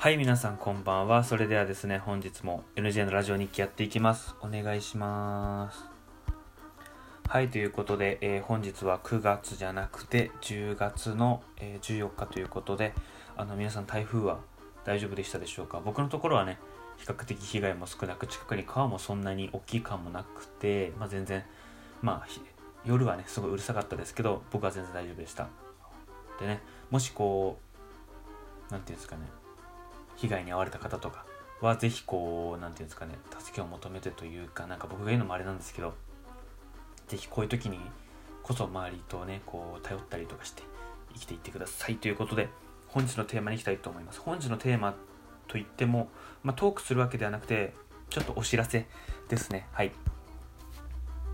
はい、皆さんこんばんは。それではですね、本日も NJ のラジオ日記やっていきます。お願いします。はい、ということで、えー本日は9月じゃなくて10月の、えー14日ということで、あの皆さん台風は大丈夫でしたでしょうか？僕のところはね、比較的被害も少なく、近くに川もそんなに大きい川もなくて、まあ全然、まあ夜はね、すごいうるさかったですけど、僕は全然大丈夫でした。でね、もしこう、なんていうんですかね、被害に遭われた方とかはぜひこうなんていうんですかね助けを求めてというかなんか僕が言うのもあれなんですけどぜひこういう時にこそ周りとねこう頼ったりとかして生きていってくださいということで本日のテーマに行きたいと思います。本日のテーマといっても、まあ、トークするわけではなくてちょっとお知らせですね。はい、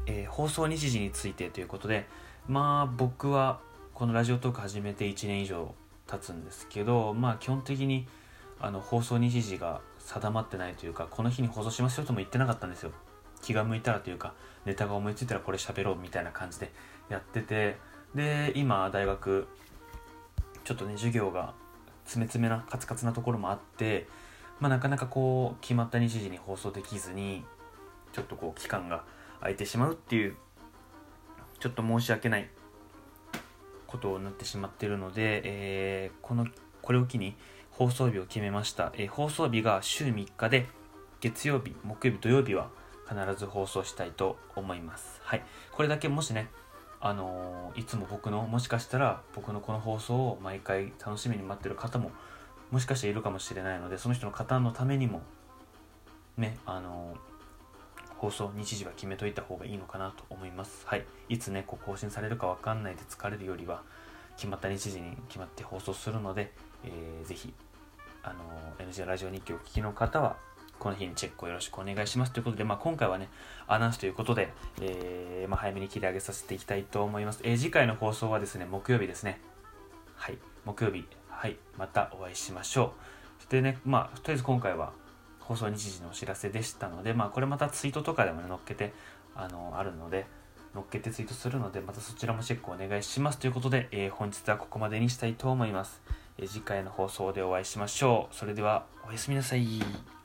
えー放送日時についてということでまあ僕はこのラジオトーク始めて1年以上経つんですけどまあ基本的にあの放送日時が定まってないというかこの日に放送しますよとも言ってなかったんですよ。気が向いたらというかネタが思いついたらこれ喋ろうみたいな感じでやっててで今大学ちょっとね授業が詰め詰めなカツカツなところもあってまあなかなかこう決まった日時に放送できずにちょっとこう期間が空いてしまうっていうちょっと申し訳ないことになってしまってるので、えーこのこれを機に放送日を決めました、え放送日が週3日で月曜日木曜日土曜日は必ず放送したいと思います。はい。これだけもしねあのーいつも僕のもしかしたら僕のこの放送を毎回楽しみに待ってる方ももしかしているかもしれないのでその人の方のためにもねあのー放送日時は決めといた方がいいのかなと思います。はい。いつねこう更新されるかわかんないで疲れるよりは決まった日時に決まって放送するので、えーぜひあの NG ラジオ日記をお聞きの方はこの日にチェックをよろしくお願いしますということで、まあ、今回はねアナウンスということで、えーまあ、早めに切り上げさせていきたいと思います、えー次回の放送はですね木曜日ですね。はい。木曜日。はい。またお会いしましょう。そしてねまあとりあえず今回は放送日時のお知らせでしたのでまあこれまたツイートとかでもね載っけてあのあるので乗っけてツイートするのでまたそちらもチェックお願いします。ということで、えー本日はここまでにしたいと思います、えー次回の放送でお会いしましょう。それではおやすみなさい。